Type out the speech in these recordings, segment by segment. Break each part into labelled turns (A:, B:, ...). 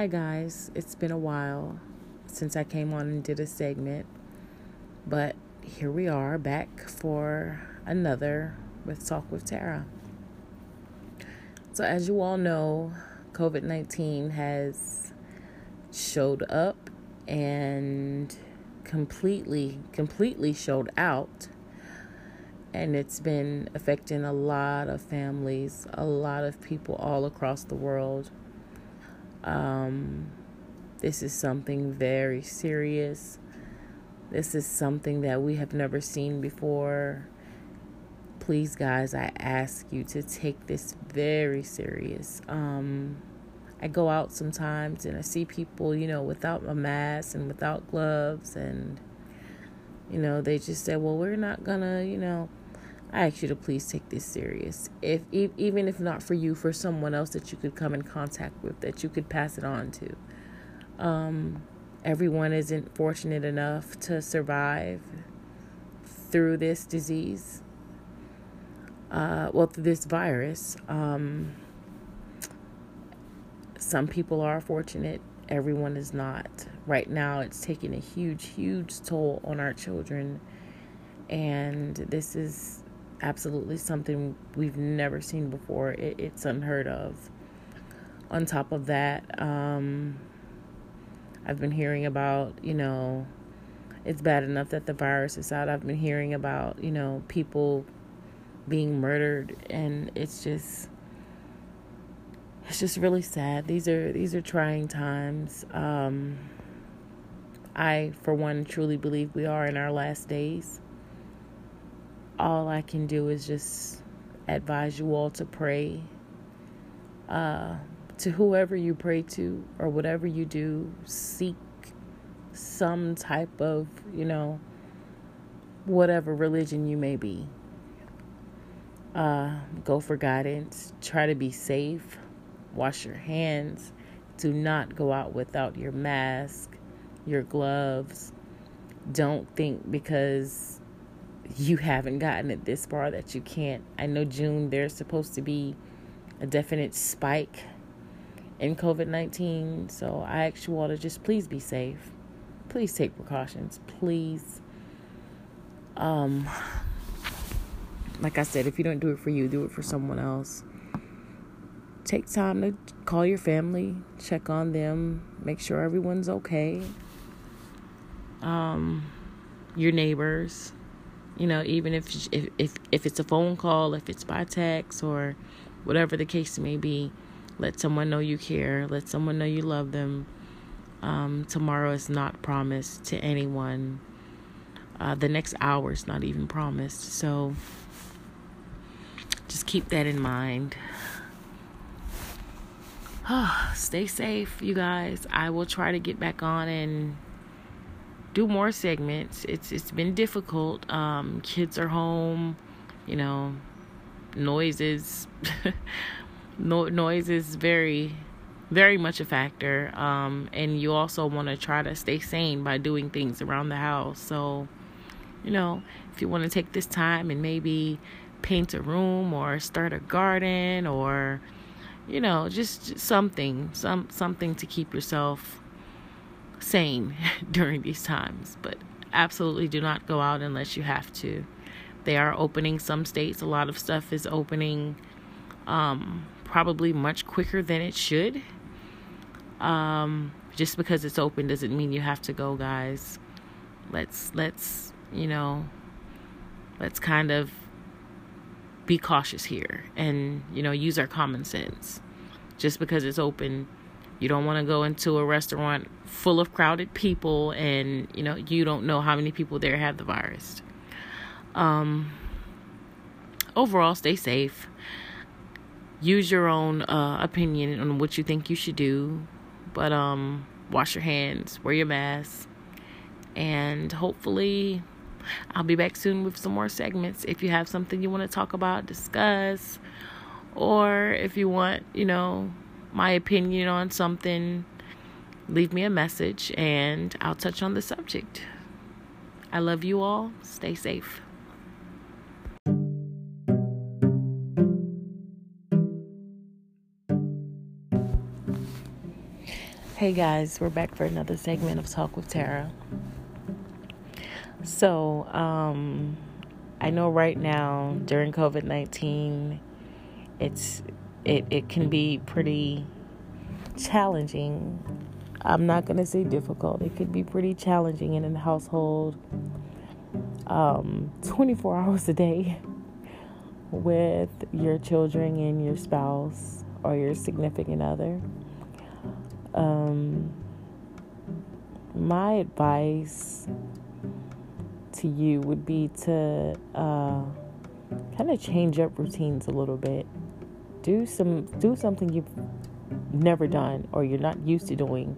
A: Hi, guys. It's been a while since I came on and did a segment, but here we are back for another with Talk with Tara. So, as you all know, COVID 19 has showed up and completely, completely showed out. And it's been affecting a lot of families, a lot of people all across the world. Um, this is something very serious. This is something that we have never seen before. Please, guys, I ask you to take this very serious. Um, I go out sometimes and I see people, you know, without a mask and without gloves, and, you know, they just say, well, we're not gonna, you know, I ask you to please take this serious. If even if not for you, for someone else that you could come in contact with, that you could pass it on to. Um, everyone isn't fortunate enough to survive through this disease. Uh, well, through this virus. Um, some people are fortunate. Everyone is not. Right now, it's taking a huge, huge toll on our children. And this is absolutely something we've never seen before. It, it's unheard of. On top of that, um, I've been hearing about, you know, it's bad enough that the virus is out. I've been hearing about, you know, people being murdered and it's just it's just really sad. These are these are trying times. Um I for one truly believe we are in our last days all I can do is just advise you all to pray uh, to whoever you pray to or whatever you do. Seek some type of, you know, whatever religion you may be. Uh, go for guidance. Try to be safe. Wash your hands. Do not go out without your mask, your gloves. Don't think because you haven't gotten it this far that you can't. I know June there's supposed to be a definite spike in COVID 19. So I ask you all to just please be safe. Please take precautions. Please. Um, like I said, if you don't do it for you, do it for someone else. Take time to call your family, check on them, make sure everyone's okay. Um, your neighbors you know even if if if, if it's a phone call if it's by text or whatever the case may be let someone know you care let someone know you love them. Um, tomorrow is not promised to anyone. Uh, the next hour is not even promised. So just keep that in mind. Stay safe you guys. I will try to get back on and do more segments. It's it's been difficult. Um, kids are home, you know, noises, no, noise is very, very much a factor. Um, and you also want to try to stay sane by doing things around the house. So, you know, if you want to take this time and maybe paint a room or start a garden or, you know, just something, some something to keep yourself sane during these times, but absolutely do not go out unless you have to. They are opening some states. A lot of stuff is opening um, probably much quicker than it should. Um, just because it's open doesn't mean you have to go, guys. Let's let's you know, let's kind of be cautious here and you know use our common sense. Just because it's open you don't want to go into a restaurant full of crowded people and, you know, you don't know how many people there have the virus. Um, overall, stay safe. Use your own uh, opinion on what you think you should do. But um, wash your hands, wear your mask, and hopefully I'll be back soon with some more segments. If you have something you want to talk about, discuss, or if you want, you know, my opinion on something, leave me a message and I'll touch on the subject. I love you all. Stay safe. Hey guys, we're back for another segment of Talk with Tara. So, um, I know right now during COVID 19, it's it, it can be pretty challenging. I'm not going to say difficult. It could be pretty challenging in a household um, 24 hours a day with your children and your spouse or your significant other. Um, my advice to you would be to uh, kind of change up routines a little bit. Do some do something you've never done or you're not used to doing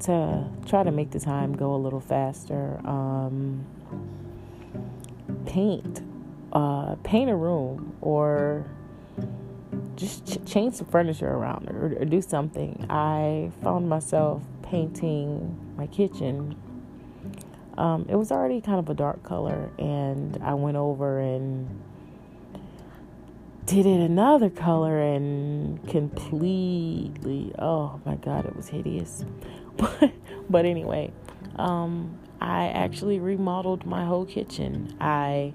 A: to try to make the time go a little faster. Um, paint, uh, paint a room or just ch- change some furniture around or, or do something. I found myself painting my kitchen. Um, it was already kind of a dark color, and I went over and did it another color and completely oh my god it was hideous but but anyway um, i actually remodeled my whole kitchen i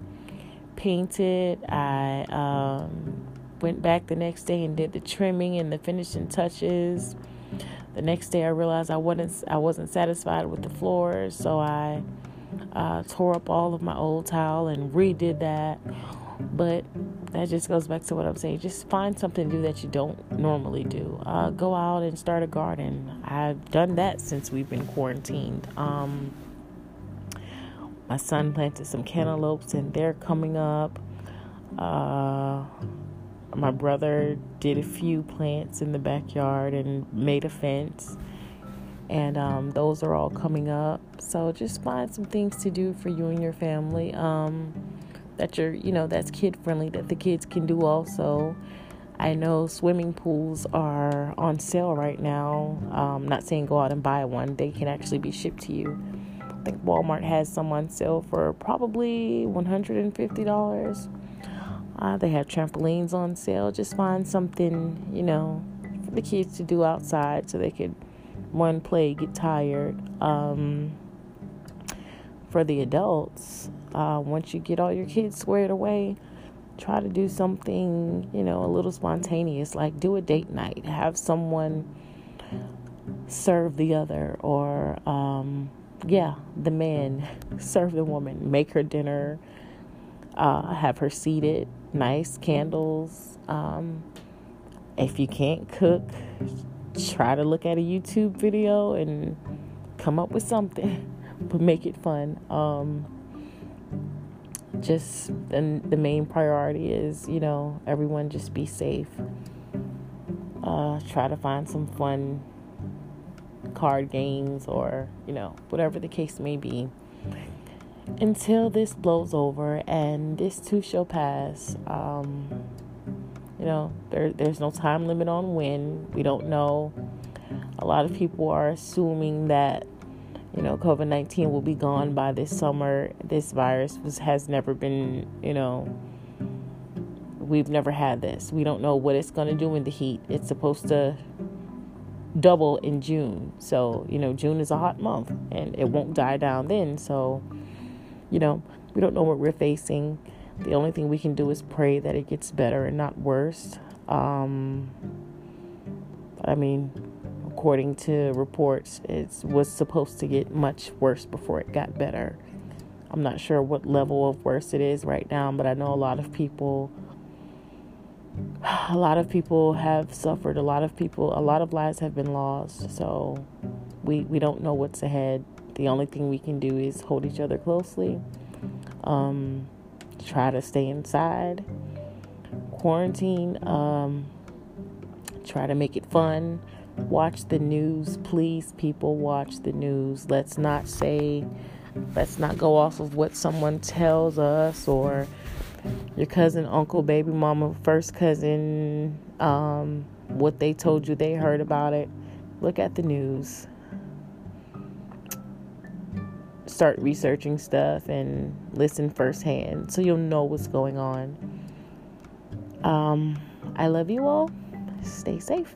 A: painted i um, went back the next day and did the trimming and the finishing touches. The next day, I realized I wasn't I wasn't satisfied with the floors, so I uh, tore up all of my old tile and redid that. But that just goes back to what I'm saying. Just find something do that you don't normally do. Uh, go out and start a garden. I've done that since we've been quarantined. Um, my son planted some cantaloupes and they're coming up. Uh, my brother did a few plants in the backyard and made a fence and um, those are all coming up so just find some things to do for you and your family um, that you're you know that's kid friendly that the kids can do also. I know swimming pools are on sale right now. Um, not saying go out and buy one. They can actually be shipped to you. I think walmart has some on sale for probably $150 uh, they have trampolines on sale. Just find something, you know, for the kids to do outside so they could, one, play, get tired. Um, for the adults, uh, once you get all your kids squared away, try to do something, you know, a little spontaneous, like do a date night. Have someone serve the other, or, um, yeah, the man serve the woman, make her dinner, uh, have her seated nice candles. Um, if you can't cook, try to look at a YouTube video and come up with something, but make it fun. Um, just the, the main priority is, you know, everyone just be safe. Uh, try to find some fun card games or, you know, whatever the case may be until this blows over and this too shall pass. Um, you know, there, there's no time limit on when. We don't know. A lot of people are assuming that, you know, COVID 19 will be gone by this summer. This virus was, has never been, you know, we've never had this. We don't know what it's going to do in the heat. It's supposed to double in June. So, you know, June is a hot month and it won't die down then. So, you know, we don't know what we're facing. The only thing we can do is pray that it gets better and not worse. Um, I mean, according to reports, it was supposed to get much worse before it got better. I'm not sure what level of worse it is right now, but I know a lot of people a lot of people have suffered, a lot of people, a lot of lives have been lost. So we we don't know what's ahead the only thing we can do is hold each other closely, um, try to stay inside, quarantine, um, try to make it fun. Watch the news, please, people. Watch the news. Let's not say, let's not go off of what someone tells us or your cousin, uncle, baby mama, first cousin, um, what they told you they heard about it. Look at the news start researching stuff and listen firsthand so you'll know what's going on. Um, I love you all. Stay safe.